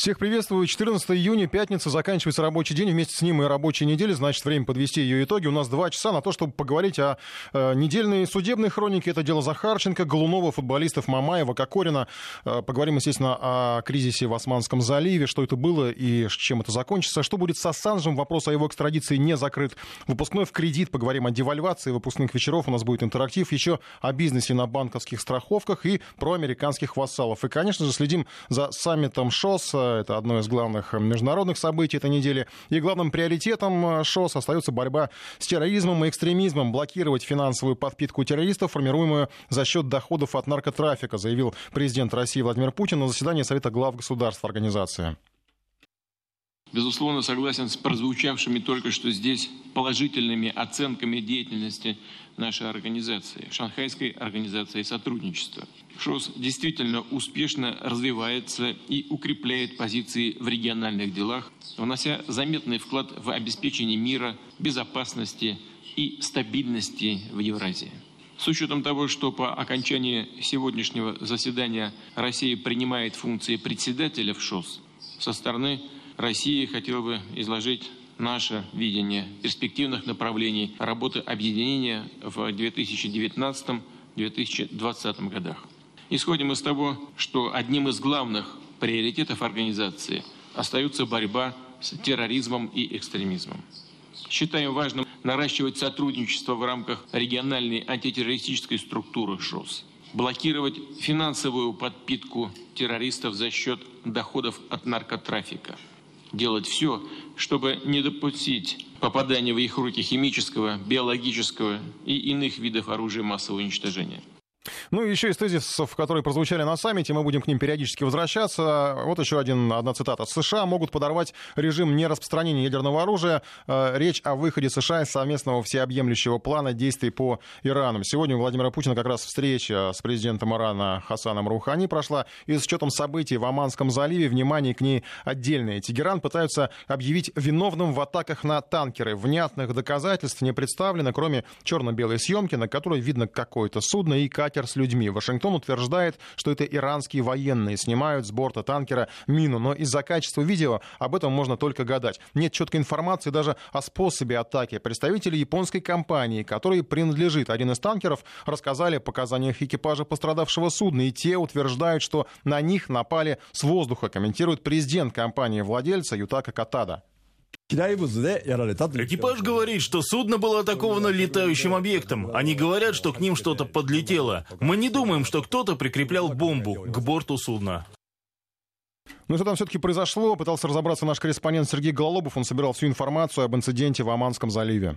Всех приветствую. 14 июня, пятница, заканчивается рабочий день. Вместе с ним и рабочая неделя. Значит, время подвести ее итоги. У нас два часа на то, чтобы поговорить о э, недельной судебной хронике. Это дело Захарченко, Голунова, футболистов Мамаева, Кокорина. Э, поговорим, естественно, о кризисе в Османском заливе, что это было и чем это закончится. Что будет с Ассанжем? Вопрос о его экстрадиции не закрыт. Выпускной в кредит. Поговорим о девальвации выпускных вечеров. У нас будет интерактив. Еще о бизнесе на банковских страховках и про американских вассалов. И, конечно же, следим за саммитом ШОС это одно из главных международных событий этой недели. И главным приоритетом ШОС остается борьба с терроризмом и экстремизмом, блокировать финансовую подпитку террористов, формируемую за счет доходов от наркотрафика, заявил президент России Владимир Путин на заседании Совета глав государств организации. Безусловно, согласен с прозвучавшими только что здесь положительными оценками деятельности нашей организации, Шанхайской организации сотрудничества. ШОС действительно успешно развивается и укрепляет позиции в региональных делах, внося заметный вклад в обеспечение мира, безопасности и стабильности в Евразии. С учетом того, что по окончании сегодняшнего заседания Россия принимает функции председателя в ШОС, со стороны России хотел бы изложить наше видение перспективных направлений работы объединения в 2019-2020 годах. Исходим из того, что одним из главных приоритетов организации остается борьба с терроризмом и экстремизмом. Считаем важным наращивать сотрудничество в рамках региональной антитеррористической структуры ШОС, блокировать финансовую подпитку террористов за счет доходов от наркотрафика, делать все, чтобы не допустить попадания в их руки химического, биологического и иных видов оружия массового уничтожения. Ну и еще из тезисов, которые прозвучали на саммите, мы будем к ним периодически возвращаться. Вот еще один, одна цитата. США могут подорвать режим нераспространения ядерного оружия. Э, речь о выходе США из совместного всеобъемлющего плана действий по Ирану. Сегодня у Владимира Путина как раз встреча с президентом Ирана Хасаном Рухани прошла. И с учетом событий в Оманском заливе внимание к ней отдельное. Тегеран пытаются объявить виновным в атаках на танкеры. Внятных доказательств не представлено, кроме черно-белой съемки, на которой видно какое-то судно и катер с людьми. Вашингтон утверждает, что это иранские военные снимают с борта танкера мину, но из-за качества видео об этом можно только гадать. Нет четкой информации даже о способе атаки. Представители японской компании, которой принадлежит один из танкеров, рассказали о показаниях экипажа пострадавшего судна, и те утверждают, что на них напали с воздуха, комментирует президент компании владельца Ютака Катада. Экипаж говорит, что судно было атаковано летающим объектом. Они говорят, что к ним что-то подлетело. Мы не думаем, что кто-то прикреплял бомбу к борту судна. Ну что там все-таки произошло, пытался разобраться наш корреспондент Сергей Гололобов. Он собирал всю информацию об инциденте в Оманском заливе.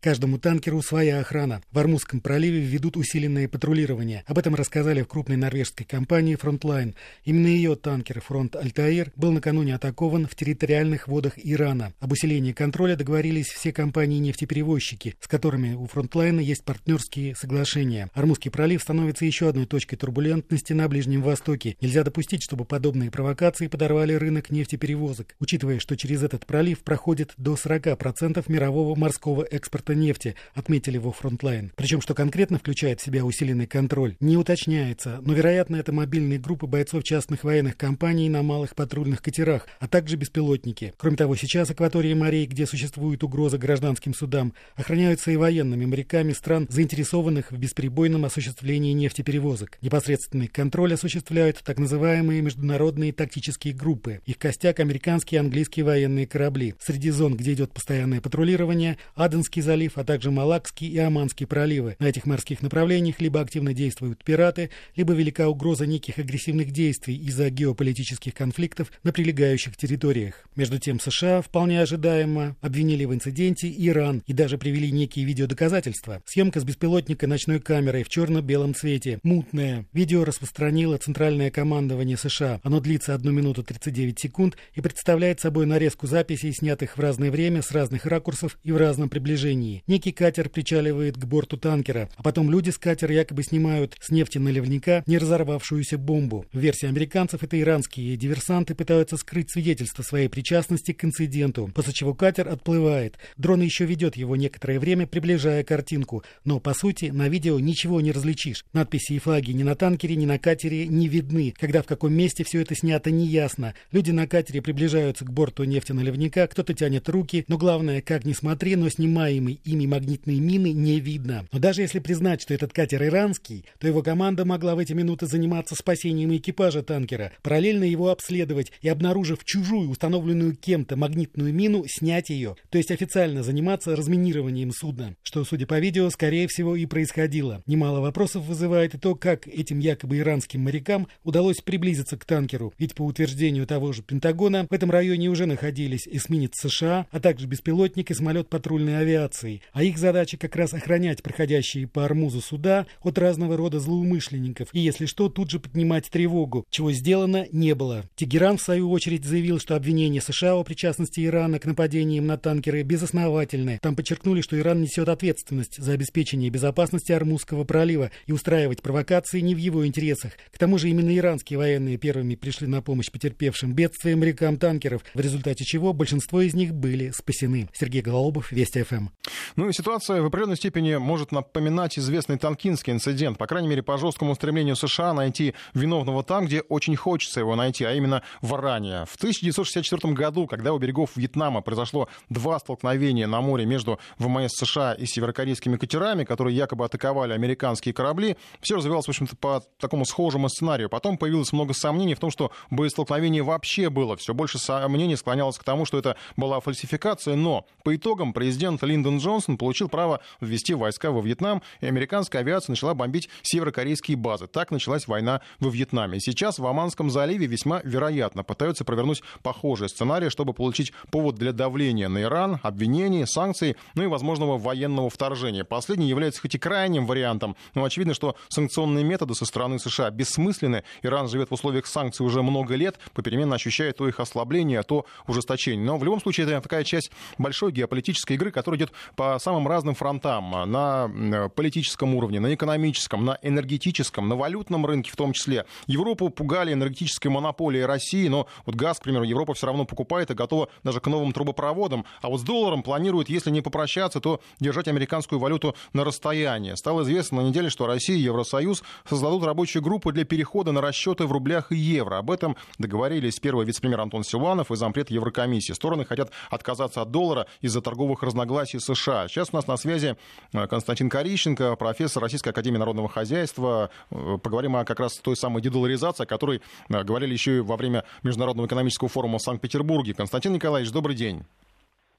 Каждому танкеру своя охрана. В Армузском проливе ведут усиленное патрулирование. Об этом рассказали в крупной норвежской компании Frontline. Именно ее танкер «Фронт Альтаир» был накануне атакован в территориальных водах Ирана. Об усилении контроля договорились все компании-нефтеперевозчики, с которыми у Frontline есть партнерские соглашения. Армузский пролив становится еще одной точкой турбулентности на Ближнем Востоке. Нельзя допустить, чтобы подобные провокации подорвали рынок нефтеперевозок, учитывая, что через этот пролив проходит до 40% мирового морского экспорта экспорта нефти, отметили во Frontline. Причем, что конкретно включает в себя усиленный контроль, не уточняется, но, вероятно, это мобильные группы бойцов частных военных компаний на малых патрульных катерах, а также беспилотники. Кроме того, сейчас акватории морей, где существует угроза гражданским судам, охраняются и военными моряками стран, заинтересованных в бесперебойном осуществлении нефтеперевозок. Непосредственный контроль осуществляют так называемые международные тактические группы. Их костяк – американские и английские военные корабли. Среди зон, где идет постоянное патрулирование, Аденский залив залив, а также Малакский и Оманский проливы. На этих морских направлениях либо активно действуют пираты, либо велика угроза неких агрессивных действий из-за геополитических конфликтов на прилегающих территориях. Между тем США, вполне ожидаемо, обвинили в инциденте Иран и даже привели некие видеодоказательства. Съемка с беспилотника ночной камерой в черно-белом цвете. Мутная. Видео распространило Центральное командование США. Оно длится 1 минуту 39 секунд и представляет собой нарезку записей, снятых в разное время, с разных ракурсов и в разном приближении. Линии. Некий катер причаливает к борту танкера, а потом люди с катера якобы снимают с нефти наливника не разорвавшуюся бомбу. В версии американцев это иранские диверсанты пытаются скрыть свидетельство своей причастности к инциденту, после чего катер отплывает. Дрон еще ведет его некоторое время, приближая картинку, но по сути на видео ничего не различишь. Надписи и флаги ни на танкере, ни на катере не видны. Когда в каком месте все это снято, не ясно. Люди на катере приближаются к борту нефтеналивника, кто-то тянет руки, но главное, как ни смотри, но снимаемой ими магнитные мины не видно. Но даже если признать, что этот катер иранский, то его команда могла в эти минуты заниматься спасением экипажа танкера, параллельно его обследовать и, обнаружив чужую, установленную кем-то магнитную мину, снять ее, то есть официально заниматься разминированием судна, что, судя по видео, скорее всего и происходило. Немало вопросов вызывает и то, как этим якобы иранским морякам удалось приблизиться к танкеру, ведь по утверждению того же Пентагона в этом районе уже находились эсминец США, а также беспилотник и самолет патрульной авиации, а их задача как раз охранять проходящие по Армузу суда от разного рода злоумышленников и, если что, тут же поднимать тревогу, чего сделано не было. Тегеран, в свою очередь, заявил, что обвинение США о причастности Ирана к нападениям на танкеры безосновательны. Там подчеркнули, что Иран несет ответственность за обеспечение безопасности Армузского пролива и устраивать провокации не в его интересах. К тому же именно иранские военные первыми пришли на помощь потерпевшим бедствия морякам танкеров, в результате чего большинство из них были спасены. Сергей Голубов, Вести ФМ. Ну и ситуация в определенной степени может напоминать известный Танкинский инцидент, по крайней мере, по жесткому стремлению США найти виновного там, где очень хочется его найти, а именно в Иране. В 1964 году, когда у берегов Вьетнама произошло два столкновения на море между ВМС США и северокорейскими катерами, которые якобы атаковали американские корабли, все развивалось, в общем-то, по такому схожему сценарию. Потом появилось много сомнений в том, что боестолкновение вообще было. Все больше сомнений склонялось к тому, что это была фальсификация, но по итогам президент Линдон Джонсон получил право ввести войска во Вьетнам, и американская авиация начала бомбить северокорейские базы. Так началась война во Вьетнаме. Сейчас в Оманском заливе весьма вероятно пытаются провернуть похожий сценарий, чтобы получить повод для давления на Иран, обвинений, санкций, ну и возможного военного вторжения. Последний является хоть и крайним вариантом, но очевидно, что санкционные методы со стороны США бессмысленны. Иран живет в условиях санкций уже много лет, попеременно ощущая то их ослабление, то ужесточение. Но в любом случае это такая часть большой геополитической игры, которая идет по самым разным фронтам. На политическом уровне, на экономическом, на энергетическом, на валютном рынке в том числе. Европу пугали энергетической монополией России, но вот газ, к примеру, Европа все равно покупает и готова даже к новым трубопроводам. А вот с долларом планирует, если не попрощаться, то держать американскую валюту на расстоянии. Стало известно на неделе, что Россия и Евросоюз создадут рабочую группу для перехода на расчеты в рублях и евро. Об этом договорились первый вице-премьер Антон Силуанов и зампред Еврокомиссии. Стороны хотят отказаться от доллара из-за торговых разногласий США. Сейчас у нас на связи э, Константин Корищенко, профессор Российской Академии Народного Хозяйства. Э, поговорим о как раз той самой дедоларизации, о которой э, говорили еще и во время Международного экономического форума в Санкт-Петербурге. Константин Николаевич, добрый день.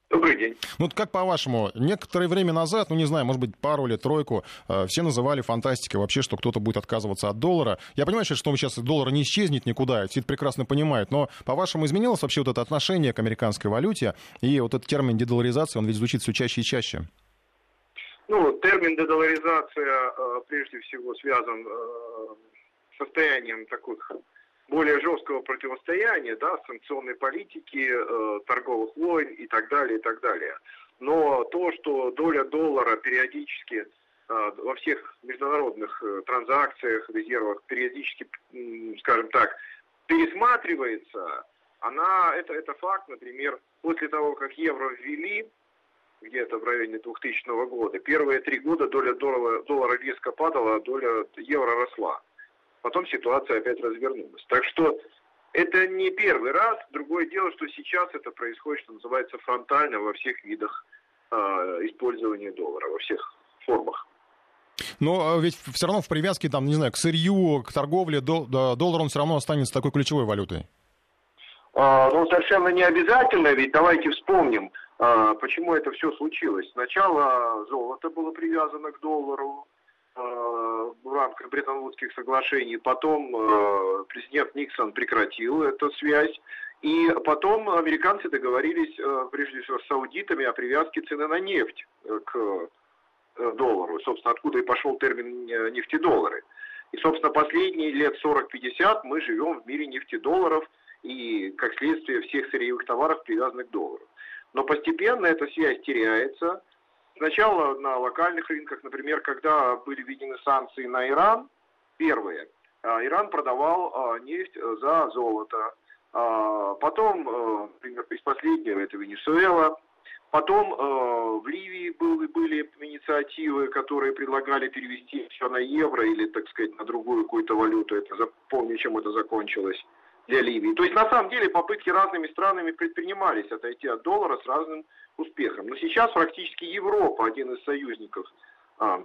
Добрый день. Ну, вот как по-вашему, некоторое время назад, ну, не знаю, может быть, пару или тройку, э, все называли фантастикой вообще, что кто-то будет отказываться от доллара. Я понимаю, что сейчас доллар не исчезнет никуда, все это прекрасно понимают, но, по-вашему, изменилось вообще вот это отношение к американской валюте, и вот этот термин дедоларизация, он ведь звучит все чаще и чаще? Ну, термин дедоларизация, э, прежде всего, связан э, состоянием таких более жесткого противостояния, да, санкционной политики, э, торговых войн и так далее, и так далее. Но то, что доля доллара периодически э, во всех международных э, транзакциях, резервах периодически, скажем так, пересматривается, она, это, это факт, например, после того, как евро ввели, где-то в районе 2000 года, первые три года доля доллара, доллара резко падала, а доля евро росла потом ситуация опять развернулась. Так что это не первый раз. Другое дело, что сейчас это происходит, что называется, фронтально во всех видах э, использования доллара, во всех формах. Но а, ведь все равно в привязке, там, не знаю, к сырью, к торговле, доллар он все равно останется такой ключевой валютой. А, ну, совершенно не обязательно, ведь давайте вспомним, а, почему это все случилось. Сначала золото было привязано к доллару, в рамках Бреттон-Вудских соглашений. Потом э, президент Никсон прекратил эту связь. И потом американцы договорились, э, прежде всего, с саудитами о привязке цены на нефть к доллару. Собственно, откуда и пошел термин нефтедоллары. И, собственно, последние лет 40-50 мы живем в мире нефтедолларов и, как следствие, всех сырьевых товаров, привязанных к доллару. Но постепенно эта связь теряется, Сначала на локальных рынках, например, когда были введены санкции на Иран, первые, а, Иран продавал а, нефть за золото. А, потом, например, из последнего это Венесуэла. Потом в Ливии были, были инициативы, которые предлагали перевести все на евро или, так сказать, на другую какую-то валюту. Это помню, чем это закончилось для Ливии. То есть, на самом деле, попытки разными странами предпринимались отойти от доллара с разным успехом. Но сейчас практически Европа, один из союзников а,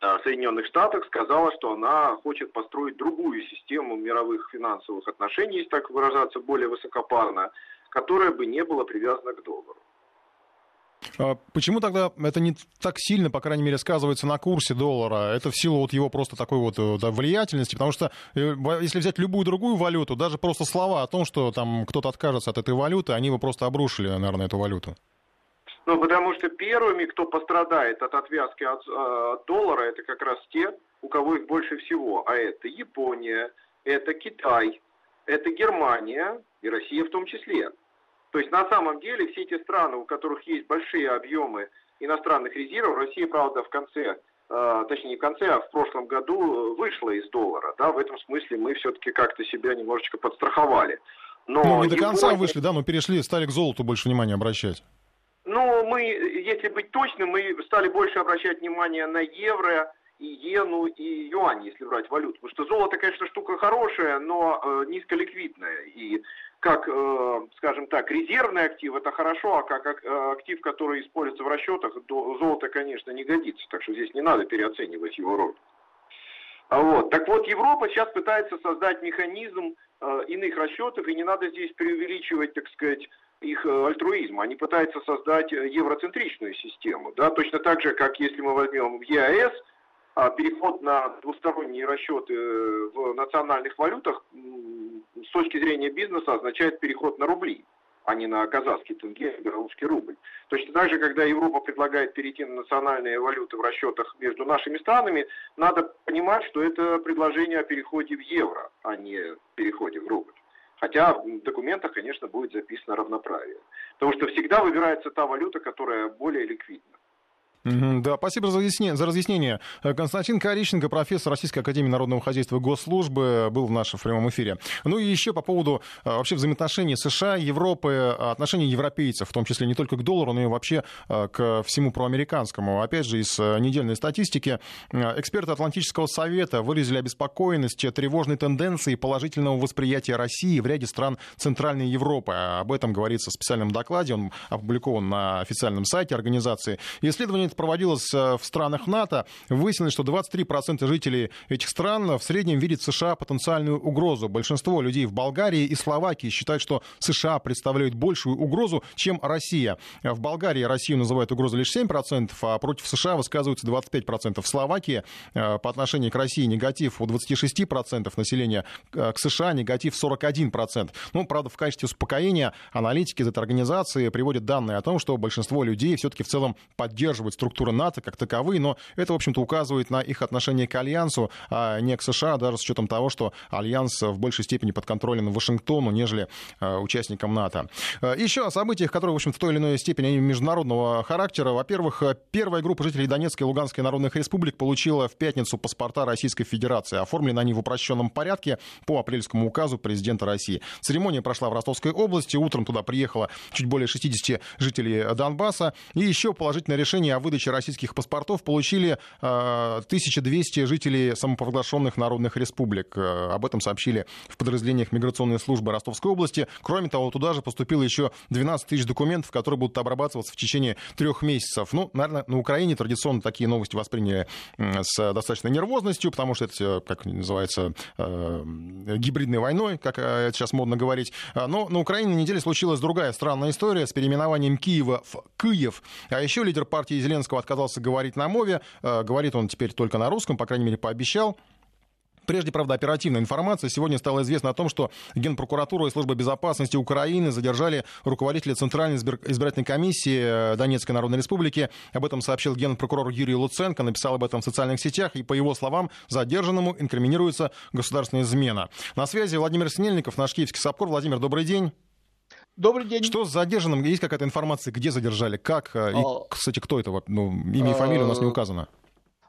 а, Соединенных Штатов, сказала, что она хочет построить другую систему мировых финансовых отношений, если так выражаться более высокопарно, которая бы не была привязана к доллару. А почему тогда это не так сильно, по крайней мере, сказывается на курсе доллара? Это в силу вот его просто такой вот э, да, влиятельности, потому что э, если взять любую другую валюту, даже просто слова о том, что там кто-то откажется от этой валюты, они бы просто обрушили, наверное, эту валюту. Ну, потому что первыми, кто пострадает от отвязки от, э, от доллара, это как раз те, у кого их больше всего. А это Япония, это Китай, это Германия и Россия в том числе. То есть на самом деле все эти страны, у которых есть большие объемы иностранных резервов, Россия, правда, в конце, э, точнее не в конце, а в прошлом году вышла из доллара. Да, в этом смысле мы все-таки как-то себя немножечко подстраховали. Но ну, не до конца Япония... вышли, да, мы перешли, стали к золоту больше внимания обращать. Ну, мы, если быть точным, мы стали больше обращать внимание на евро, и иену, и юань, если брать валюту. Потому что золото, конечно, штука хорошая, но э, низколиквидная. И как, э, скажем так, резервный актив это хорошо, а как э, актив, который используется в расчетах, то золото, конечно, не годится. Так что здесь не надо переоценивать его роль. А вот. Так вот, Европа сейчас пытается создать механизм э, иных расчетов, и не надо здесь преувеличивать, так сказать, их э, альтруизм. Они пытаются создать евроцентричную систему. Да? Точно так же, как если мы возьмем ЕАЭС, переход на двусторонние расчеты в национальных валютах с точки зрения бизнеса означает переход на рубли, а не на казахский тенге, белорусский рубль. Точно так же, когда Европа предлагает перейти на национальные валюты в расчетах между нашими странами, надо понимать, что это предложение о переходе в евро, а не переходе в рубль. Хотя в документах, конечно, будет записано равноправие. Потому что всегда выбирается та валюта, которая более ликвидна. Да, спасибо за разъяснение. За разъяснение. Э, Константин Корищенко, профессор Российской Академии Народного Хозяйства и Госслужбы, был в нашем прямом эфире. Ну и еще по поводу э, вообще взаимоотношений США, Европы, отношений европейцев, в том числе не только к доллару, но и вообще э, к всему проамериканскому. Опять же, из недельной статистики, эксперты Атлантического совета выразили обеспокоенность тревожной тенденции положительного восприятия России в ряде стран Центральной Европы. Об этом говорится в специальном докладе, он опубликован на официальном сайте организации. Исследование проводилось э, в странах НАТО, выяснилось, что 23% жителей этих стран в среднем видят США потенциальную угрозу. Большинство людей в Болгарии и Словакии считают, что США представляют большую угрозу, чем Россия. В Болгарии Россию называют угрозой лишь 7%, а против США высказываются 25%. В Словакии э, по отношению к России негатив у 26% населения, э, к США негатив 41%. Ну, правда, в качестве успокоения аналитики из этой организации приводят данные о том, что большинство людей все-таки в целом поддерживают структуры НАТО как таковые, но это, в общем-то, указывает на их отношение к Альянсу, а не к США, даже с учетом того, что Альянс в большей степени подконтролен Вашингтону, нежели а, участникам НАТО. А, еще о событиях, которые, в общем в той или иной степени международного характера. Во-первых, первая группа жителей Донецкой и Луганской народных республик получила в пятницу паспорта Российской Федерации. Оформлены они в упрощенном порядке по апрельскому указу президента России. Церемония прошла в Ростовской области. Утром туда приехало чуть более 60 жителей Донбасса. И еще положительное решение о выдачи российских паспортов получили 1200 а, жителей самопровозглашенных народных республик. Э, об этом сообщили в подразделениях миграционной службы Ростовской области. Кроме того, туда же поступило еще 12 тысяч документов, которые будут обрабатываться в течение трех месяцев. Ну, наверное, на Украине традиционно такие новости восприняли с достаточной нервозностью, потому что это, как называется, э, гибридной войной, как э, это сейчас модно говорить. Но на Украине на неделе случилась другая странная история с переименованием Киева в Киев. А еще лидер партии Зеленского Зеленского отказался говорить на мове. Э, говорит он теперь только на русском, по крайней мере, пообещал. Прежде, правда, оперативная информация. Сегодня стало известно о том, что Генпрокуратура и Служба безопасности Украины задержали руководителя Центральной избирательной комиссии э, Донецкой Народной Республики. Об этом сообщил генпрокурор Юрий Луценко, написал об этом в социальных сетях. И, по его словам, задержанному инкриминируется государственная измена. На связи Владимир Снельников, наш киевский САПКОР. Владимир, добрый день. Добрый день. Что с задержанным? Есть какая-то информация, где задержали, как? И, а... кстати, кто это? Ну, имя и фамилия у нас не а, указано.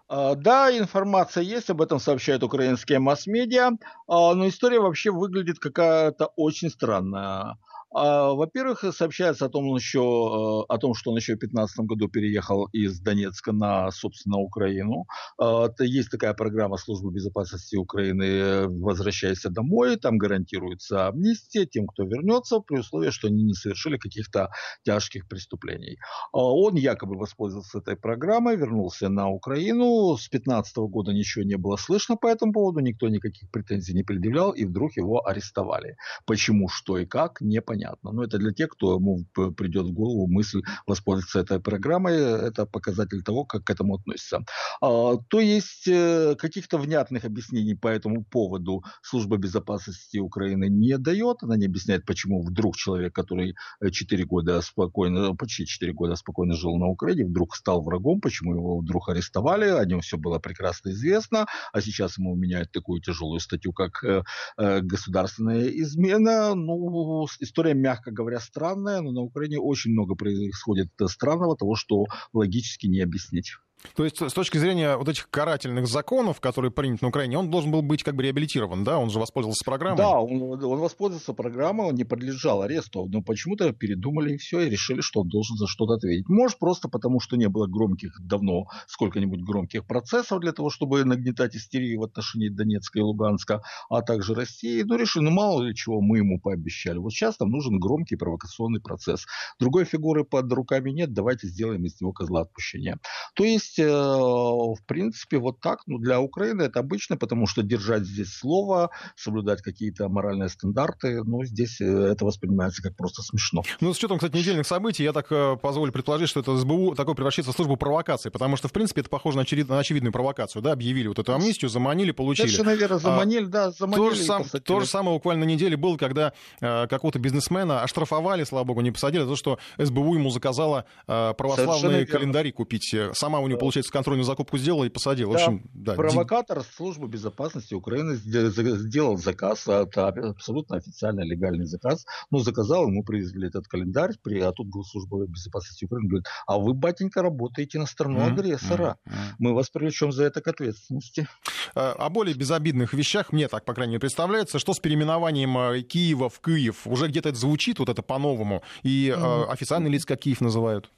Да, информация есть, об этом сообщают украинские масс-медиа, но история вообще выглядит какая-то очень странная. А, во-первых, сообщается о том, еще, э, о том, что он еще в 2015 году переехал из Донецка на, собственно, Украину. А, есть такая программа Службы безопасности Украины «Возвращайся домой». Там гарантируется амнистия тем, кто вернется, при условии, что они не совершили каких-то тяжких преступлений. А, он якобы воспользовался этой программой, вернулся на Украину. С 2015 года ничего не было слышно по этому поводу, никто никаких претензий не предъявлял, и вдруг его арестовали. Почему, что и как, непонятно понятно. Но это для тех, кто ему придет в голову мысль воспользоваться этой программой. Это показатель того, как к этому относятся. А, то есть э, каких-то внятных объяснений по этому поводу служба безопасности Украины не дает. Она не объясняет, почему вдруг человек, который 4 года спокойно, почти 4 года спокойно жил на Украине, вдруг стал врагом, почему его вдруг арестовали, о нем все было прекрасно известно, а сейчас ему меняют такую тяжелую статью, как э, э, государственная измена. Ну, история история, мягко говоря, странная, но на Украине очень много происходит странного, того, что логически не объяснить. То есть с точки зрения вот этих карательных законов, которые приняты на Украине, он должен был быть как бы реабилитирован, да? Он же воспользовался программой. Да, он, он воспользовался программой, он не подлежал аресту, но почему-то передумали и все, и решили, что он должен за что-то ответить. Может, просто потому, что не было громких, давно сколько-нибудь громких процессов для того, чтобы нагнетать истерию в отношении Донецка и Луганска, а также России. Ну, решили, ну, мало ли чего мы ему пообещали. Вот сейчас нам нужен громкий провокационный процесс. Другой фигуры под руками нет, давайте сделаем из него козла отпущения. То есть есть, э, в принципе, вот так. Ну, для Украины это обычно, потому что держать здесь слово, соблюдать какие-то моральные стандарты, ну, здесь э, это воспринимается как просто смешно. Ну, с учетом, кстати, недельных событий, я так э, позволю предположить, что это СБУ такой превращается в службу провокации, потому что, в принципе, это похоже на, очевид... на очевидную провокацию, да, объявили вот эту амнистию, заманили, получили. Совершенно верно, а, заманили, а, да, заманили. То же, сам, то же самое буквально на неделе было, когда э, какого-то бизнесмена оштрафовали, слава богу, не посадили, за то, что СБУ ему заказала э, православные календари купить. Сама у него, получается, контрольную закупку сделал и посадил. Да, в общем, да. Провокатор службы безопасности Украины сделал заказ, это абсолютно официальный легальный заказ, но заказал, ему привезли этот календарь, при, а тут служба безопасности Украины говорит, а вы, батенька, работаете на сторону агрессора, mm-hmm. мы вас привлечем за это к ответственности. А, о более безобидных вещах, мне так, по крайней мере, представляется, что с переименованием э, Киева в Киев, уже где-то это звучит, вот это по-новому, и mm-hmm. официальные лица как Киев называют?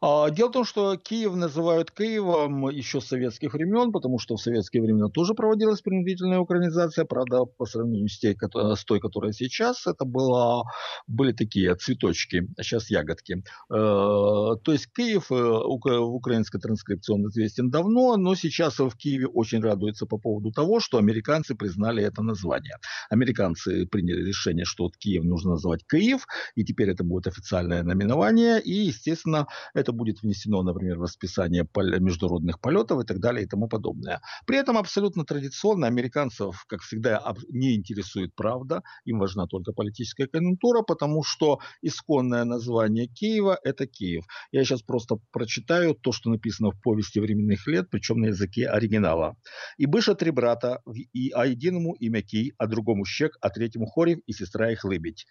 А, дело в том, что Киев называют Киевом еще с советских времен, потому что в советские времена тоже проводилась принудительная украинизация, правда, по сравнению с, той, с той, которая сейчас, это было, были такие цветочки, а сейчас ягодки. Э, то есть Киев э, в украинской транскрипционно известен давно, но сейчас в Киеве очень радуется по поводу того, что американцы признали это название. Американцы приняли решение, что вот Киев нужно называть Киев, и теперь это будет официальное наименование, и, естественно, это будет внесено, например, в расписание международных полетов и так далее и тому подобное. При этом абсолютно традиционно американцев, как всегда, не интересует правда, им важна только политическая конъюнктура, потому что исконное название Киева – это Киев. Я сейчас просто прочитаю то, что написано в повести временных лет, причем на языке оригинала. «И быша три брата, и а единому имя Кий, а другому Щек, а третьему Хорев, и сестра их Лыбедь.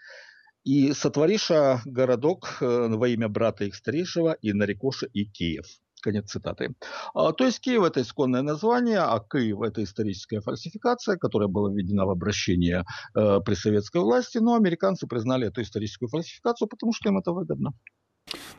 И сотвориша городок э, во имя брата их старейшего и нарекоша и Киев. Конец цитаты. А, то есть Киев – это исконное название, а Киев – это историческая фальсификация, которая была введена в обращение э, при советской власти, но американцы признали эту историческую фальсификацию, потому что им это выгодно.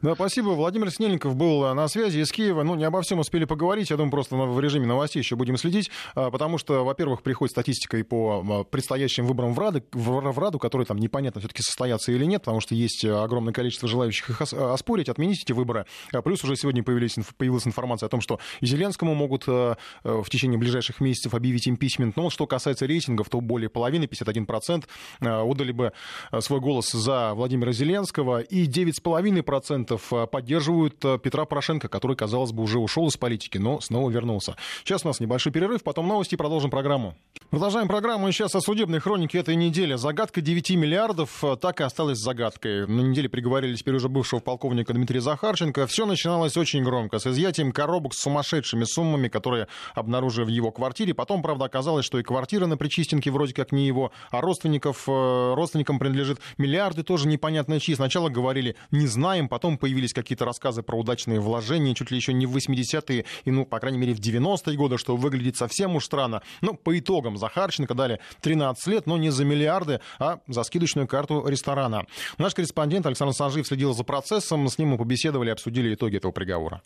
Да, спасибо. Владимир Снельников был на связи из Киева. Ну, не обо всем успели поговорить. Я думаю, просто в режиме новостей еще будем следить, а, потому что, во-первых, приходит статистика и по предстоящим выборам в Раду, в Раду которые там непонятно все-таки состоятся или нет, потому что есть огромное количество желающих их оспорить, отменить эти выборы. А, плюс уже сегодня появилась информация о том, что Зеленскому могут в течение ближайших месяцев объявить импичмент. Но что касается рейтингов, то более половины, 51%, отдали бы свой голос за Владимира Зеленского, и 9,5% журналистов поддерживают Петра Порошенко, который, казалось бы, уже ушел из политики, но снова вернулся. Сейчас у нас небольшой перерыв, потом новости продолжим программу. Продолжаем программу. И сейчас о судебной хронике этой недели. Загадка 9 миллиардов так и осталась загадкой. На неделе приговорили теперь уже бывшего полковника Дмитрия Захарченко. Все начиналось очень громко, с изъятием коробок с сумасшедшими суммами, которые обнаружили в его квартире. Потом, правда, оказалось, что и квартира на Причистенке вроде как не его, а родственников, э, родственникам принадлежит. Миллиарды тоже непонятно чьи. Сначала говорили «не знаем», потом появились какие-то рассказы про удачные вложения, чуть ли еще не в 80-е, и, ну, по крайней мере, в 90-е годы, что выглядит совсем уж странно. Ну, по итогам Захарченко дали 13 лет, но не за миллиарды, а за скидочную карту ресторана. Наш корреспондент Александр Санжиев следил за процессом, с ним мы побеседовали обсудили итоги этого приговора.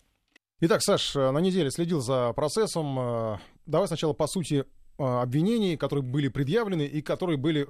Итак, Саш, э, на неделе следил за процессом. Э, давай сначала по сути э, обвинений, которые были предъявлены и которые были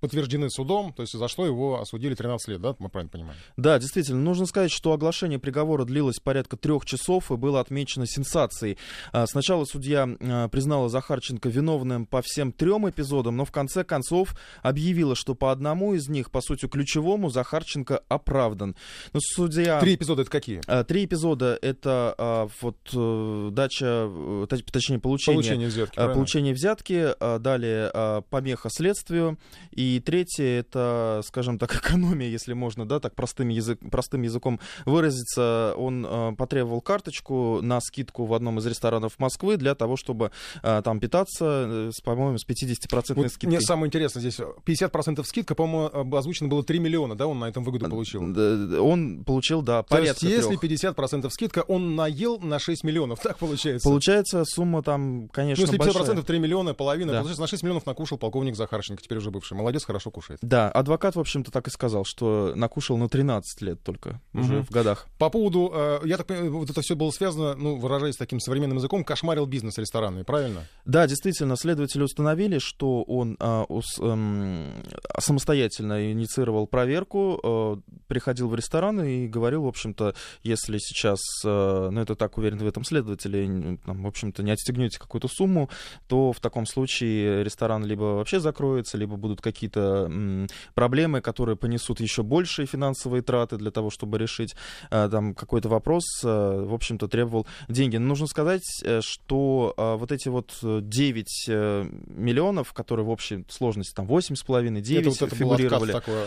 подтверждены судом, то есть за что его осудили 13 лет, да, мы правильно понимаем? Да, действительно. Нужно сказать, что оглашение приговора длилось порядка трех часов и было отмечено сенсацией. А, сначала судья а, признала Захарченко виновным по всем трем эпизодам, но в конце концов объявила, что по одному из них, по сути ключевому, Захарченко оправдан. Но судья... Три эпизода это какие? А, три эпизода это вот э, дача, э, точнее получение, получение взятки, получение взятки далее помеха следствию и и третье, это, скажем так, экономия, если можно, да, так простым, язык, простым языком выразиться. Он э, потребовал карточку на скидку в одном из ресторанов Москвы для того, чтобы э, там питаться, э, с, по-моему, с 50% вот скидкой. Мне самое интересное здесь, 50% скидка, по-моему, озвучено было 3 миллиона, да, он на этом выгоду получил? Он получил, да, порядка То есть, если 50% скидка, он наел на 6 миллионов, так получается? Получается, сумма там, конечно, Ну, если 50% большая. 3 миллиона, половина, да. получается, на 6 миллионов накушал полковник Захарченко, теперь уже бывший. Молодец молодец, хорошо кушает. Да, адвокат, в общем-то, так и сказал, что накушал на 13 лет только, угу. уже в годах. По поводу, э, я так понимаю, вот это все было связано, ну, выражаясь таким современным языком, кошмарил бизнес ресторанный, правильно? Да, действительно, следователи установили, что он э, ус, э, самостоятельно инициировал проверку, э, приходил в ресторан и говорил, в общем-то, если сейчас, э, ну, это так уверен в этом следователи, там, в общем-то, не отстегнете какую-то сумму, то в таком случае ресторан либо вообще закроется, либо будут какие-то какие-то проблемы, которые понесут еще большие финансовые траты для того, чтобы решить э, там какой-то вопрос, э, в общем-то, требовал деньги. Но нужно сказать, э, что вот эти вот 9 миллионов, которые в общей сложности там 8,5, 9 это вот это фигурировали, такое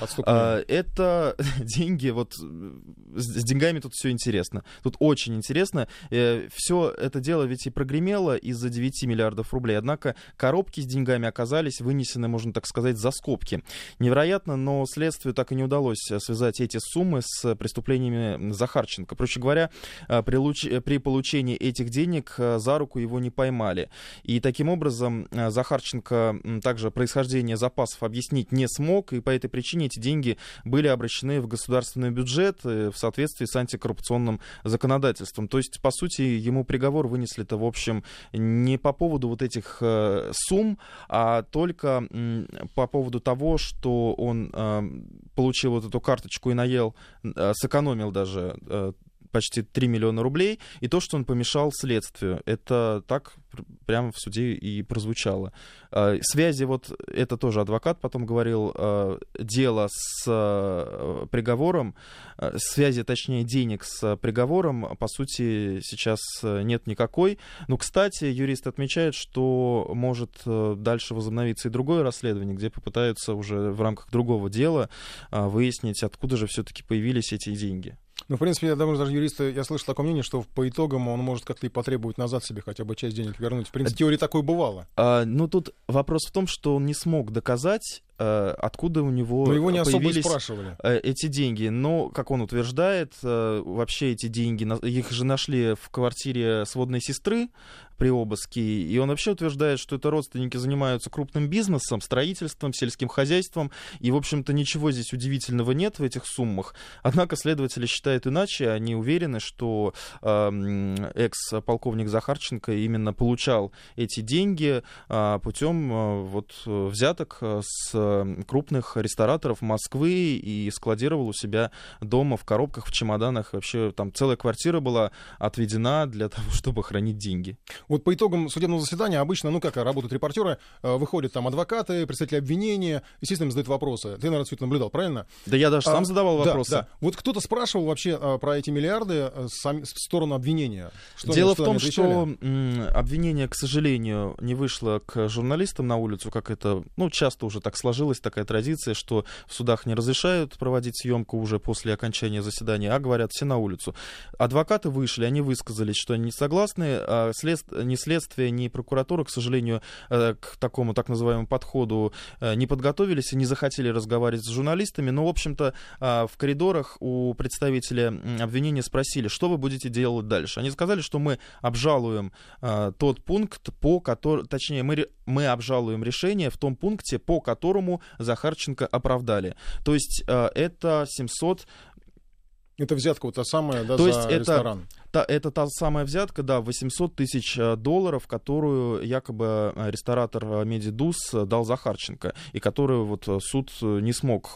это деньги, вот с деньгами тут все интересно. Тут очень интересно. Все это дело ведь и прогремело из-за 9 миллиардов рублей. Однако коробки с деньгами оказались вынесены, можно так сказать, за скобки. Невероятно, но следствию так и не удалось э, связать эти суммы с преступлениями Захарченко. Проще говоря, э, при, луч... Э, при получении этих денег за руку его не поймали. И таким образом Захарченко также происхождение запасов объяснить не смог, и по этой причине эти деньги были обращены в государственный бюджет в соответствии с антикоррупционным законодательством. То есть, по сути, ему приговор вынесли-то, в общем, не по поводу вот этих сумм, а только по поводу того, что он э, получил вот эту карточку и наел, э, сэкономил даже э, почти 3 миллиона рублей, и то, что он помешал следствию. Это так прямо в суде и прозвучало. А, связи, вот это тоже адвокат потом говорил, а, дело с а, приговором, связи, точнее, денег с приговором, по сути, сейчас нет никакой. Но, кстати, юрист отмечает, что может дальше возобновиться и другое расследование, где попытаются уже в рамках другого дела выяснить, откуда же все-таки появились эти деньги. Ну, в принципе, я думаю, даже юристы, я слышал такое мнение, что по итогам он может как-то и потребовать назад себе хотя бы часть денег вернуть. В принципе, в теории такое бывало. А, ну, тут вопрос в том, что он не смог доказать, откуда у него Но его не появились особо спрашивали. Э, эти деньги. Но, как он утверждает, э, вообще эти деньги, их же нашли в квартире сводной сестры при обыске, и он вообще утверждает, что это родственники занимаются крупным бизнесом, строительством, сельским хозяйством, и, в общем-то, ничего здесь удивительного нет в этих суммах. Однако следователи считают иначе, они уверены, что э, экс-полковник Захарченко именно получал эти деньги э, путем э, вот, взяток с крупных рестораторов Москвы и складировал у себя дома в коробках, в чемоданах. Вообще там целая квартира была отведена для того, чтобы хранить деньги. Вот по итогам судебного заседания обычно, ну как работают репортеры, выходят там адвокаты, представители обвинения, естественно, задают вопросы. Ты, наверное, все это наблюдал, правильно? Да я даже сам а, задавал вопросы. Да, да. Вот кто-то спрашивал вообще а, про эти миллиарды в сторону обвинения. Что Дело они, в том, что обвинение, к сожалению, не вышло к журналистам на улицу, как это, ну, часто уже так сложилась такая традиция, что в судах не разрешают проводить съемку уже после окончания заседания, а говорят все на улицу. Адвокаты вышли, они высказались, что они не согласны, а след... ни следствие, ни прокуратура, к сожалению, э, к такому так называемому подходу э, не подготовились и не захотели разговаривать с журналистами, но, в общем-то, а, в коридорах у представителя обвинения спросили, что вы будете делать дальше. Они сказали, что мы обжалуем тот пункт, по которому, точнее, мы, мы обжалуем решение в том пункте, по которому Захарченко оправдали. То есть а, это 700 это взятка вот та самая, да, То за есть это, ресторан. Та, это та самая взятка, да, 800 тысяч э, долларов, которую якобы э, ресторатор э, Медидус дал Захарченко, и которую вот суд не смог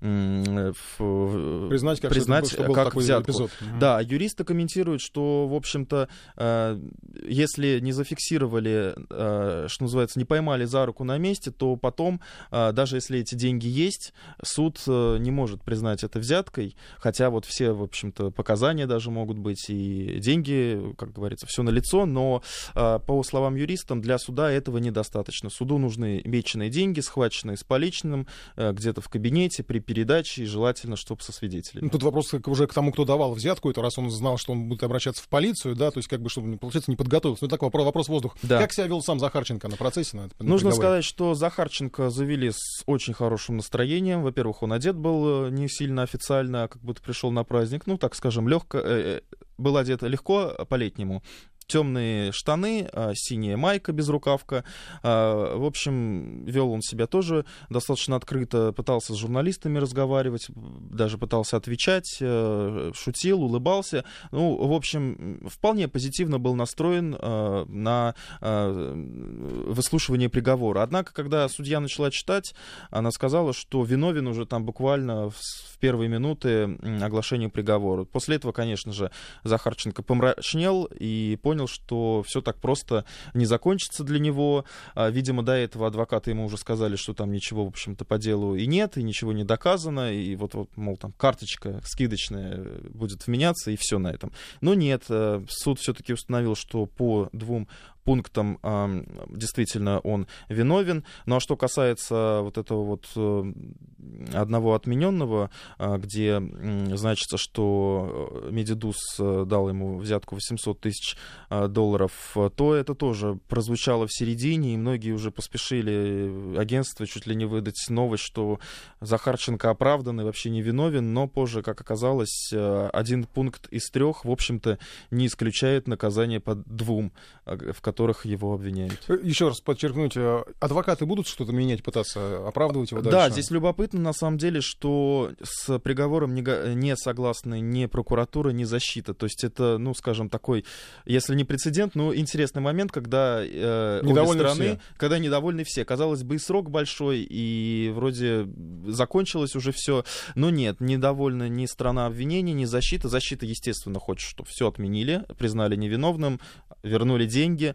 признать как, признать, что, что как взятку. Эпизод. Да, юристы комментируют, что, в общем-то, если не зафиксировали, что называется, не поймали за руку на месте, то потом, даже если эти деньги есть, суд не может признать это взяткой, хотя вот все, в общем-то, показания даже могут быть и деньги, как говорится, все на лицо, но а, по словам юристам, для суда этого недостаточно. Суду нужны меченые деньги, схваченные с поличным, э, где-то в кабинете, при передаче, и желательно, чтобы со свидетелями. Ну, тут вопрос уже к тому, кто давал взятку, это раз он знал, что он будет обращаться в полицию, да, то есть как бы, чтобы, получается, не подготовился. Ну, такой вопрос, вопрос воздух. Да. Как себя вел сам Захарченко на процессе? На, на Нужно сказать, что Захарченко завели с очень хорошим настроением. Во-первых, он одет был э, не сильно официально, а как будто пришел на праздник, ну, так скажем, легко, э, был одет легко по-летнему, темные штаны, а, синяя майка без рукавка. А, в общем, вел он себя тоже достаточно открыто, пытался с журналистами разговаривать, даже пытался отвечать, э, шутил, улыбался. Ну, в общем, вполне позитивно был настроен э, на э, выслушивание приговора. Однако, когда судья начала читать, она сказала, что виновен уже там буквально в первые минуты оглашения приговора. После этого, конечно же, Захарченко помрачнел и понял, понял, что все так просто не закончится для него. А, видимо, до этого адвокаты ему уже сказали, что там ничего, в общем-то, по делу и нет, и ничего не доказано, и вот, вот мол, там карточка скидочная будет вменяться, и все на этом. Но нет, э, суд все-таки установил, что по двум пунктам э, действительно он виновен. Ну а что касается вот этого вот э, одного отмененного, э, где э, значится, что Медидус э, дал ему взятку 800 тысяч э, долларов, то это тоже прозвучало в середине, и многие уже поспешили агентство чуть ли не выдать новость, что Захарченко оправдан и вообще не виновен, но позже, как оказалось, э, один пункт из трех, в общем-то, не исключает наказание по двум, в которых его обвиняют. Э, Еще раз подчеркнуть, э, адвокаты будут что-то менять, пытаться оправдывать его дальше? Да, здесь любопытно на самом деле, что с приговором не, не согласны ни прокуратура, ни защита. То есть это, ну, скажем, такой, если не прецедент, но интересный момент, когда э, обе стороны, все. когда недовольны все. Казалось бы, и срок большой, и вроде закончилось уже все, но нет, недовольна ни страна обвинения, ни защита. Защита, естественно, хочет, чтобы все отменили, признали невиновным, вернули деньги.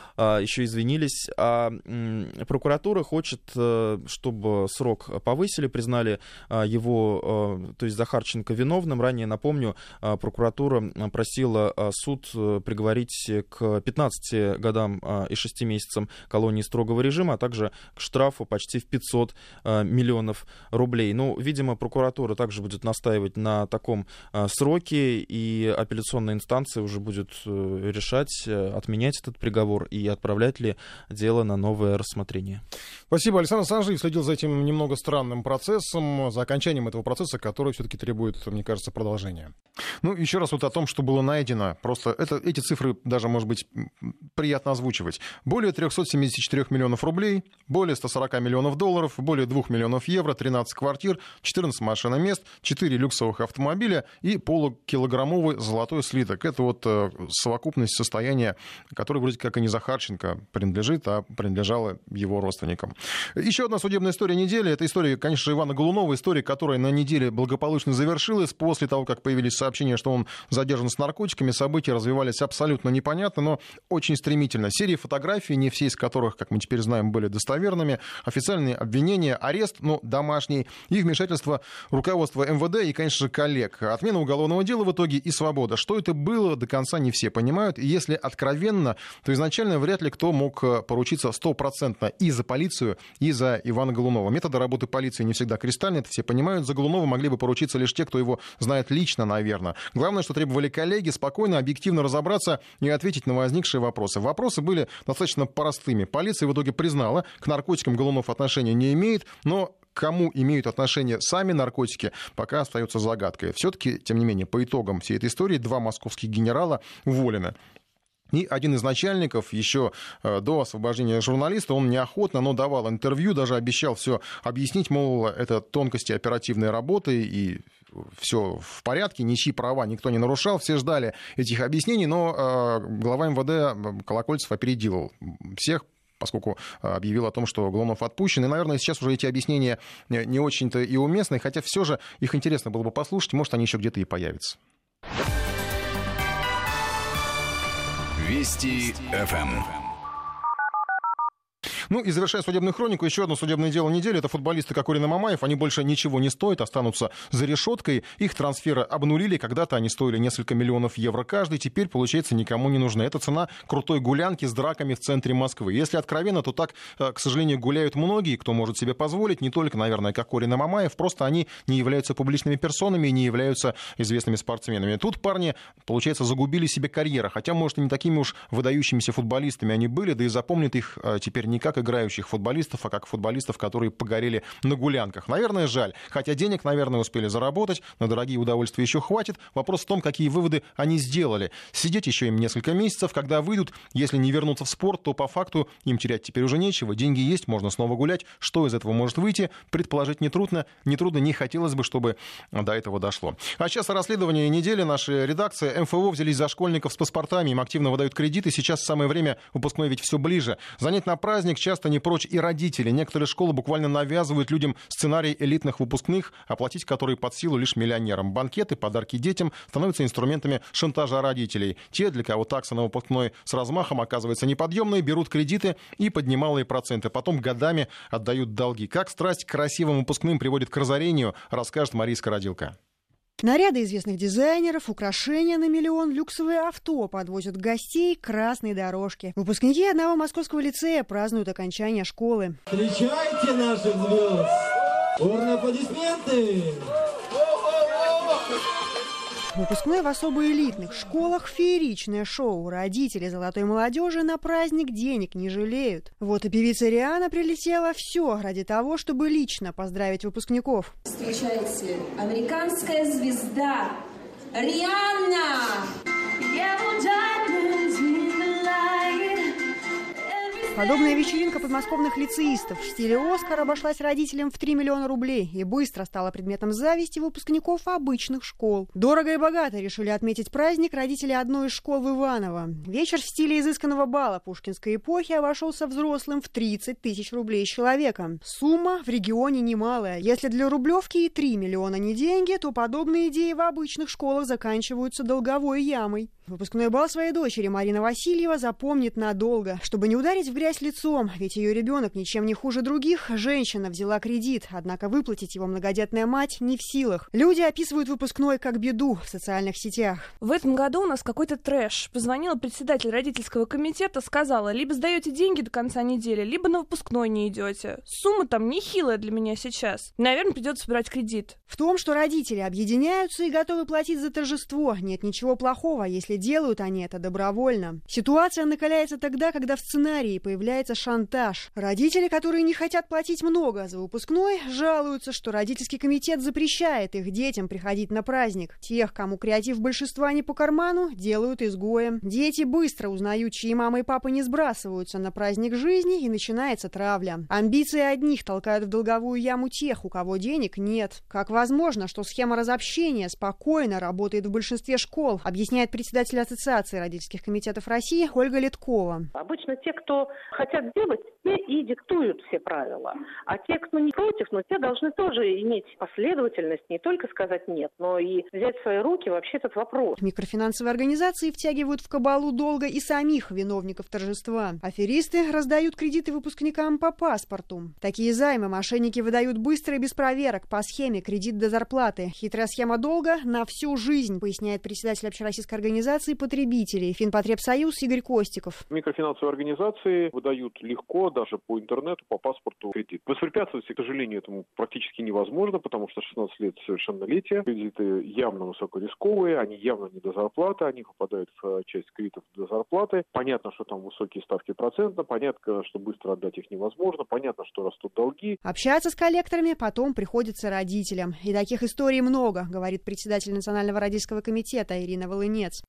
еще извинились. А прокуратура хочет, э, чтобы срок повысили, признали а, его, э, то есть Захарченко виновным. Ранее, напомню, а, прокуратура просила суд э, приговорить к 15 годам и 6 месяцам колонии строгого режима, а также к штрафу почти в 500 миллионов рублей. Ну, видимо, прокуратура также будет настаивать на таком сроке, и апелляционная инстанция уже будет решать, отменять этот приговор и отправлять ли дело на новое рассмотрение. Спасибо. Александр Санжиев следил за этим немного странным процессом, за окончанием этого процесса, который все-таки требует, мне кажется, продолжения. Ну, еще раз вот о том, что было найдено. Просто это, эти цифры даже, может быть, приятно озвучивать. Более 374 миллионов рублей, более 140 миллионов долларов, более 2 миллионов евро, 13 квартир, 14 машиномест, 4 люксовых автомобиля и полукилограммовый золотой слиток. Это вот э, совокупность состояния, которое вроде как и не Захарченко принадлежит, а принадлежало его родственникам. Еще одна судебная история недели. Это история, конечно, Ивана Голунова, история, которая на неделе благополучно завершилась после того, как появились сообщения, что он задержан с наркотиками. События развивались абсолютно непонятно, но очень стремительно. Серии фотографий, не все из которых, как мы теперь знаем, были достоверными. Официальные обвинения, арест, но домашний, и вмешательство руководства МВД и, конечно же, коллег. Отмена уголовного дела в итоге и свобода. Что это было, до конца не все понимают. И если откровенно, то изначально вряд ли кто мог э, поручиться стопроцентно и за полицию, и за Ивана Голунова. Методы работы полиции не всегда кристальные, это все понимают. За Голунова могли бы поручиться лишь те, кто его знает лично, наверное. Главное, что требовали коллеги, спокойно, объективно разобраться и ответить на возникшие вопросы. Вопросы были достаточно простыми. Полиция в итоге признала, к наркотикам Голунов отношения не имеет, но кому имеют отношение сами наркотики, пока остается загадкой. Все-таки, тем не менее, по итогам всей этой истории два московских генерала уволены. И один из начальников еще э, до освобождения журналиста, он неохотно, но давал интервью, даже обещал все объяснить, мол, это тонкости оперативной работы и все в порядке, ничьи права никто не нарушал, все ждали этих объяснений, но э, глава МВД Колокольцев опередил всех, поскольку э, объявил о том, что Гломов отпущен. И, наверное, сейчас уже эти объяснения не очень-то и уместны, хотя все же их интересно было бы послушать, может, они еще где-то и появятся. Вести ФМ. Ну и завершая судебную хронику, еще одно судебное дело недели. Это футболисты Кокорин и Мамаев. Они больше ничего не стоят, останутся за решеткой. Их трансферы обнулили. Когда-то они стоили несколько миллионов евро каждый. Теперь, получается, никому не нужны. Это цена крутой гулянки с драками в центре Москвы. Если откровенно, то так, э, к сожалению, гуляют многие, кто может себе позволить. Не только, наверное, Кокорин и Мамаев. Просто они не являются публичными персонами и не являются известными спортсменами. Тут парни, получается, загубили себе карьеры. Хотя, может, и не такими уж выдающимися футболистами они были. Да и запомнят их э, теперь никак играющих футболистов, а как футболистов, которые погорели на гулянках. Наверное, жаль. Хотя денег, наверное, успели заработать, на дорогие удовольствия еще хватит. Вопрос в том, какие выводы они сделали. Сидеть еще им несколько месяцев, когда выйдут, если не вернуться в спорт, то по факту им терять теперь уже нечего. Деньги есть, можно снова гулять. Что из этого может выйти, предположить нетрудно. Нетрудно, не хотелось бы, чтобы до этого дошло. А сейчас о расследовании недели. Наша редакция МФО взялись за школьников с паспортами, им активно выдают кредиты. Сейчас самое время, выпускной ведь все ближе. Занять на праздник часто не прочь и родители. Некоторые школы буквально навязывают людям сценарий элитных выпускных, оплатить которые под силу лишь миллионерам. Банкеты, подарки детям становятся инструментами шантажа родителей. Те, для кого такса на выпускной с размахом оказывается неподъемной, берут кредиты и под немалые проценты. Потом годами отдают долги. Как страсть к красивым выпускным приводит к разорению, расскажет Мария Скородилка. Наряды известных дизайнеров, украшения на миллион, люксовые авто подвозят гостей к красной дорожке. Выпускники одного московского лицея празднуют окончание школы. Встречайте наших звезд! Урны аплодисменты! Выпускной в особо элитных школах фееричное шоу. Родители золотой молодежи на праздник денег не жалеют. Вот и певица Риана прилетела все ради того, чтобы лично поздравить выпускников. Встречайте, американская звезда Рианна! Подобная вечеринка подмосковных лицеистов в стиле «Оскар» обошлась родителям в 3 миллиона рублей и быстро стала предметом зависти выпускников обычных школ. Дорого и богато решили отметить праздник родители одной из школ в Иваново. Вечер в стиле изысканного бала пушкинской эпохи обошелся взрослым в 30 тысяч рублей с человека. Сумма в регионе немалая. Если для Рублевки и 3 миллиона не деньги, то подобные идеи в обычных школах заканчиваются долговой ямой. Выпускной бал своей дочери Марина Васильева запомнит надолго, чтобы не ударить в грязь лицом, ведь ее ребенок ничем не хуже других. Женщина взяла кредит, однако выплатить его многодетная мать не в силах. Люди описывают выпускной как беду в социальных сетях. В этом году у нас какой-то трэш. Позвонила председатель родительского комитета, сказала, либо сдаете деньги до конца недели, либо на выпускной не идете. Сумма там нехилая для меня сейчас. Наверное, придется брать кредит. В том, что родители объединяются и готовы платить за торжество, нет ничего плохого, если делают они это добровольно. Ситуация накаляется тогда, когда в сценарии появляется шантаж. Родители, которые не хотят платить много за выпускной, жалуются, что родительский комитет запрещает их детям приходить на праздник. Тех, кому креатив большинства не по карману, делают изгоем. Дети быстро узнают, чьи мама и папа не сбрасываются на праздник жизни, и начинается травля. Амбиции одних толкают в долговую яму тех, у кого денег нет. Как возможно, что схема разобщения спокойно работает в большинстве школ, объясняет председатель Ассоциации родительских комитетов России Ольга Литкова. Обычно те, кто хотят делать, те и диктуют все правила. А те, кто не против, но те должны тоже иметь последовательность, не только сказать нет, но и взять в свои руки вообще этот вопрос. Микрофинансовые организации втягивают в кабалу долга и самих виновников торжества. Аферисты раздают кредиты выпускникам по паспорту. Такие займы мошенники выдают быстро и без проверок по схеме кредит до зарплаты. Хитрая схема долга на всю жизнь, поясняет председатель общероссийской организации потребителей Финпотребсоюз Игорь Костиков. Микрофинансовые организации выдают легко, даже по интернету, по паспорту кредит. Воспрепятствовать, к сожалению, этому практически невозможно, потому что 16 лет совершеннолетия. Кредиты явно высокорисковые, они явно не до зарплаты, они попадают в часть кредитов до зарплаты. Понятно, что там высокие ставки процента, понятно, что быстро отдать их невозможно, понятно, что растут долги. Общаться с коллекторами потом приходится родителям. И таких историй много, говорит председатель Национального родительского комитета Ирина Волынец.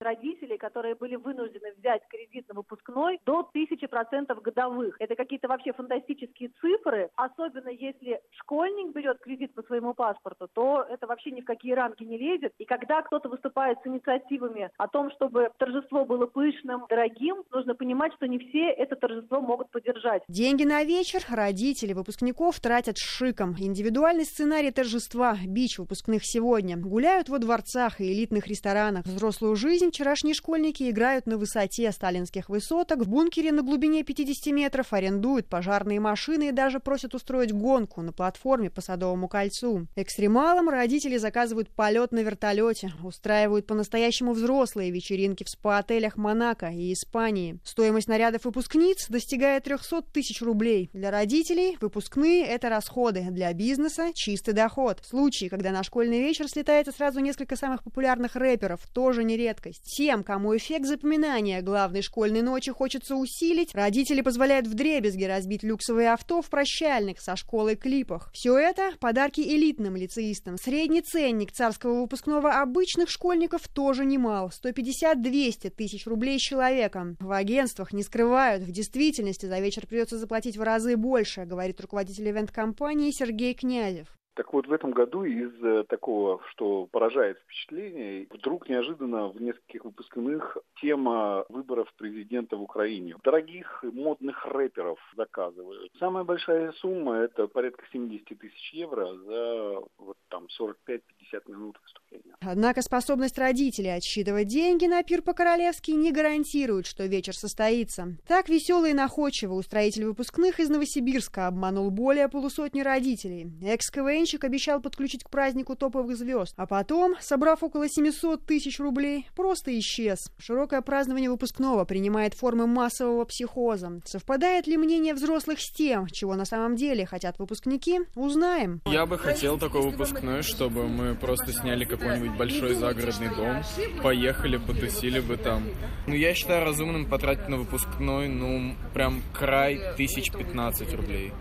Которые были вынуждены взять кредит на выпускной до тысячи процентов годовых. Это какие-то вообще фантастические цифры, особенно если школьник берет кредит по своему паспорту, то это вообще ни в какие рамки не лезет. И когда кто-то выступает с инициативами о том, чтобы торжество было пышным, дорогим, нужно понимать, что не все это торжество могут поддержать. Деньги на вечер родители выпускников тратят шиком. Индивидуальный сценарий торжества, бич выпускных сегодня. Гуляют во дворцах и элитных ресторанах. Взрослую жизнь вчерашние школьники играют на высоте сталинских высоток, в бункере на глубине 50 метров арендуют пожарные машины и даже просят устроить гонку на платформе по Садовому кольцу. Экстремалам родители заказывают полет на вертолете, устраивают по-настоящему взрослые вечеринки в спа-отелях Монако и Испании. Стоимость нарядов выпускниц достигает 300 тысяч рублей. Для родителей выпускные – это расходы, для бизнеса – чистый доход. Случаи, когда на школьный вечер слетается сразу несколько самых популярных рэперов, тоже не редкость. Тем, кому эффект запоминания главной школьной ночи хочется усилить, родители позволяют вдребезги разбить люксовые авто в прощальных со школой клипах. Все это – подарки элитным лицеистам. Средний ценник царского выпускного обычных школьников тоже немал – 150-200 тысяч рублей с человеком. В агентствах не скрывают, в действительности за вечер придется заплатить в разы больше, говорит руководитель ивент-компании Сергей Князев. Так вот, в этом году из э, такого, что поражает впечатление, вдруг неожиданно в нескольких выпускных тема выборов президента в Украине. Дорогих модных рэперов заказывают. Самая большая сумма – это порядка 70 тысяч евро за вот там 45-50 минут выступления. Однако способность родителей отсчитывать деньги на пир по-королевски не гарантирует, что вечер состоится. Так веселый и находчивый устроитель выпускных из Новосибирска обманул более полусотни родителей. Экс-КВН КВНщик обещал подключить к празднику топовых звезд, а потом, собрав около 700 тысяч рублей, просто исчез. Широкое празднование выпускного принимает формы массового психоза. Совпадает ли мнение взрослых с тем, чего на самом деле хотят выпускники, узнаем. Я бы хотел такой выпускной, чтобы мы просто сняли какой-нибудь большой загородный дом, поехали, потусили бы там. Ну, я считаю разумным потратить на выпускной, ну, прям край тысяч пятнадцать рублей.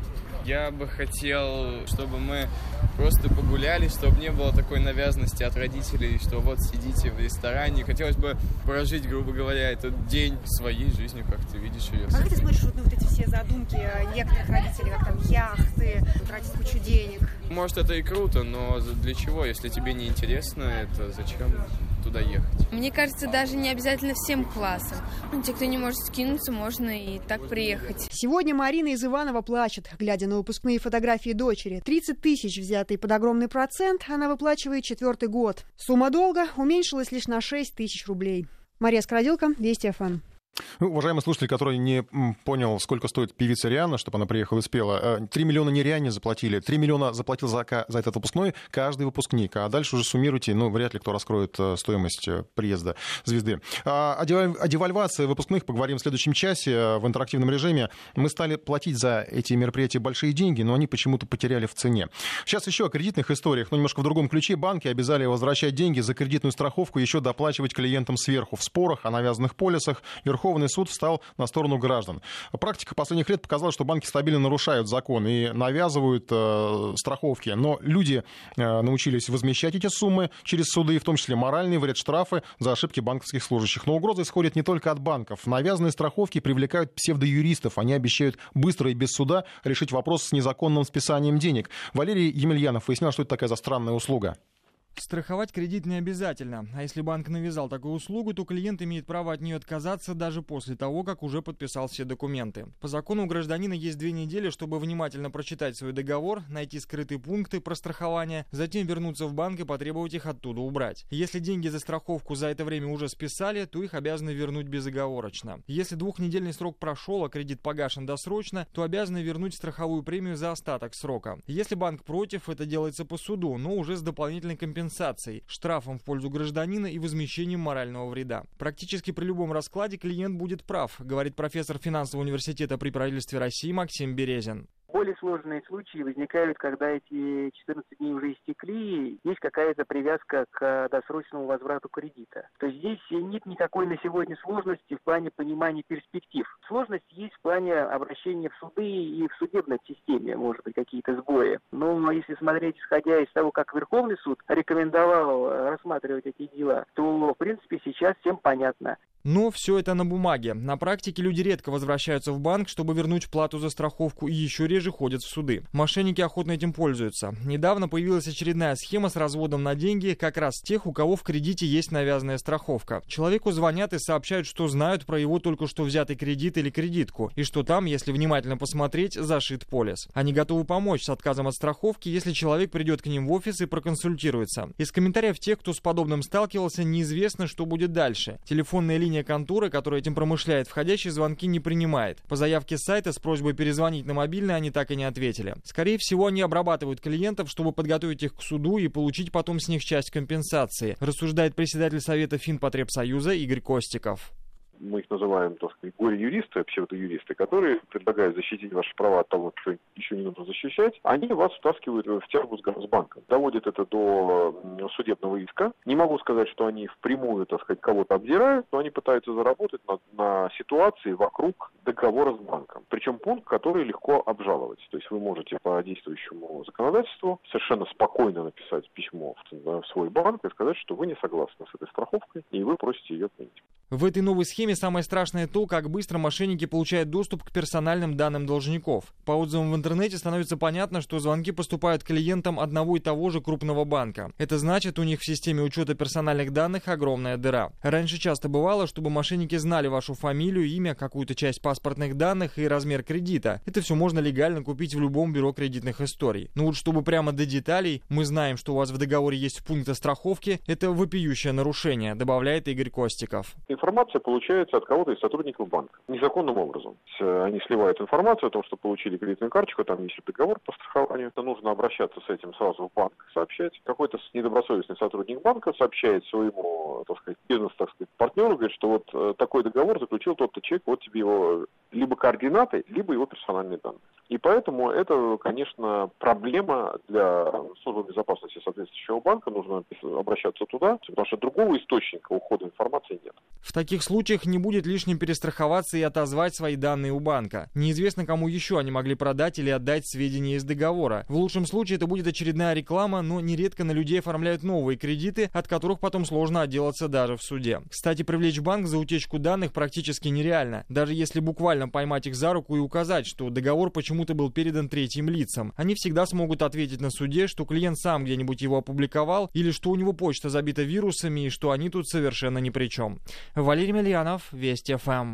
Я бы хотел, чтобы мы просто погуляли, чтобы не было такой навязанности от родителей, что вот сидите в ресторане. Хотелось бы прожить, грубо говоря, этот день своей жизнью, как ты видишь ее. А как ты смотришь вот на вот эти все задумки некоторых родителей, как там яхты, тратить кучу денег? Может, это и круто, но для чего? Если тебе не интересно это, зачем туда ехать? Мне кажется, даже не обязательно всем классам. Ну, те, кто не может скинуться, можно и так приехать. Сегодня Марина из Иванова плачет, глядя на выпускные фотографии дочери. 30 тысяч, взятые под огромный процент, она выплачивает четвертый год. Сумма долга уменьшилась лишь на 6 тысяч рублей. Мария Скородилка, Вести ФМ. Ну, уважаемый слушатель, который не понял, сколько стоит певица Риана, чтобы она приехала и спела, 3 э, миллиона не Риане заплатили, 3 миллиона заплатил за, за этот выпускной каждый выпускник, а дальше уже суммируйте, ну, вряд ли кто раскроет э, стоимость э, приезда звезды. А, о девальвации выпускных поговорим в следующем часе в интерактивном режиме. Мы стали платить за эти мероприятия большие деньги, но они почему-то потеряли в цене. Сейчас еще о кредитных историях, но немножко в другом ключе. Банки обязали возвращать деньги за кредитную страховку, еще доплачивать клиентам сверху. В спорах о навязанных полисах Верховный суд встал на сторону граждан. Практика последних лет показала, что банки стабильно нарушают закон и навязывают э, страховки. Но люди э, научились возмещать эти суммы через суды, в том числе моральные вред штрафы за ошибки банковских служащих. Но угрозы исходят не только от банков. Навязанные страховки привлекают псевдоюристов. Они обещают быстро и без суда решить вопрос с незаконным списанием денег. Валерий Емельянов выяснял, что это такая за странная услуга. Страховать кредит не обязательно, а если банк навязал такую услугу, то клиент имеет право от нее отказаться даже после того, как уже подписал все документы. По закону у гражданина есть две недели, чтобы внимательно прочитать свой договор, найти скрытые пункты про страхование, затем вернуться в банк и потребовать их оттуда убрать. Если деньги за страховку за это время уже списали, то их обязаны вернуть безоговорочно. Если двухнедельный срок прошел, а кредит погашен досрочно, то обязаны вернуть страховую премию за остаток срока. Если банк против, это делается по суду, но уже с дополнительной компенсацией компенсацией, штрафом в пользу гражданина и возмещением морального вреда. Практически при любом раскладе клиент будет прав, говорит профессор финансового университета при правительстве России Максим Березин. Более сложные случаи возникают, когда эти 14 дней уже истекли, есть какая-то привязка к досрочному возврату кредита. То есть здесь нет никакой на сегодня сложности в плане понимания перспектив. Сложность есть в плане обращения в суды и в судебной системе, может быть, какие-то сбои. Но если смотреть, исходя из того, как Верховный суд рекомендовал рассматривать эти дела, то, в принципе, сейчас всем понятно. Но все это на бумаге. На практике люди редко возвращаются в банк, чтобы вернуть плату за страховку и еще реже ходят в суды. Мошенники охотно этим пользуются. Недавно появилась очередная схема с разводом на деньги как раз тех, у кого в кредите есть навязанная страховка. Человеку звонят и сообщают, что знают про его только что взятый кредит или кредитку, и что там, если внимательно посмотреть, зашит полис. Они готовы помочь с отказом от страховки, если человек придет к ним в офис и проконсультируется. Из комментариев тех, кто с подобным сталкивался, неизвестно, что будет дальше. Телефонная линия линия конторы, которая этим промышляет, входящие звонки не принимает. По заявке сайта с просьбой перезвонить на мобильный они так и не ответили. Скорее всего, они обрабатывают клиентов, чтобы подготовить их к суду и получить потом с них часть компенсации, рассуждает председатель Совета Финпотребсоюза Игорь Костиков мы их называем, так сказать, горе-юристы, псевдо-юристы, которые предлагают защитить ваши права от того, что еще не нужно защищать, они вас втаскивают в тягу с банком. Доводят это до судебного иска. Не могу сказать, что они впрямую, так сказать, кого-то обдирают, но они пытаются заработать на, на ситуации вокруг договора с банком. Причем пункт, который легко обжаловать. То есть вы можете по действующему законодательству совершенно спокойно написать письмо в, в свой банк и сказать, что вы не согласны с этой страховкой, и вы просите ее отменить. В этой новой схеме самое страшное то, как быстро мошенники получают доступ к персональным данным должников. По отзывам в интернете становится понятно, что звонки поступают клиентам одного и того же крупного банка. Это значит, у них в системе учета персональных данных огромная дыра. Раньше часто бывало, чтобы мошенники знали вашу фамилию, имя, какую-то часть паспортных данных и размер кредита. Это все можно легально купить в любом бюро кредитных историй. Но вот чтобы прямо до деталей, мы знаем, что у вас в договоре есть пункт о страховке, это вопиющее нарушение, добавляет Игорь Костиков информация получается от кого-то из сотрудников банка. Незаконным образом. Они сливают информацию о том, что получили кредитную карточку, там есть договор по страхованию. Это нужно обращаться с этим сразу в банк, сообщать. Какой-то недобросовестный сотрудник банка сообщает своему, так сказать, бизнес, так сказать, партнеру, говорит, что вот э, такой договор заключил тот-то человек, вот тебе его либо координаты, либо его персональные данные. И поэтому это, конечно, проблема для службы безопасности соответствующего банка. Нужно обращаться туда, потому что другого источника ухода информации нет. В таких случаях не будет лишним перестраховаться и отозвать свои данные у банка. Неизвестно, кому еще они могли продать или отдать сведения из договора. В лучшем случае это будет очередная реклама, но нередко на людей оформляют новые кредиты, от которых потом сложно отделаться даже в суде. Кстати, привлечь банк за утечку данных практически нереально, даже если буквально поймать их за руку и указать, что договор почему-то был передан третьим лицам. Они всегда смогут ответить на суде, что клиент сам где-нибудь его опубликовал, или что у него почта забита вирусами, и что они тут совершенно ни при чем. Валерий Мельянов, Вести ФМ.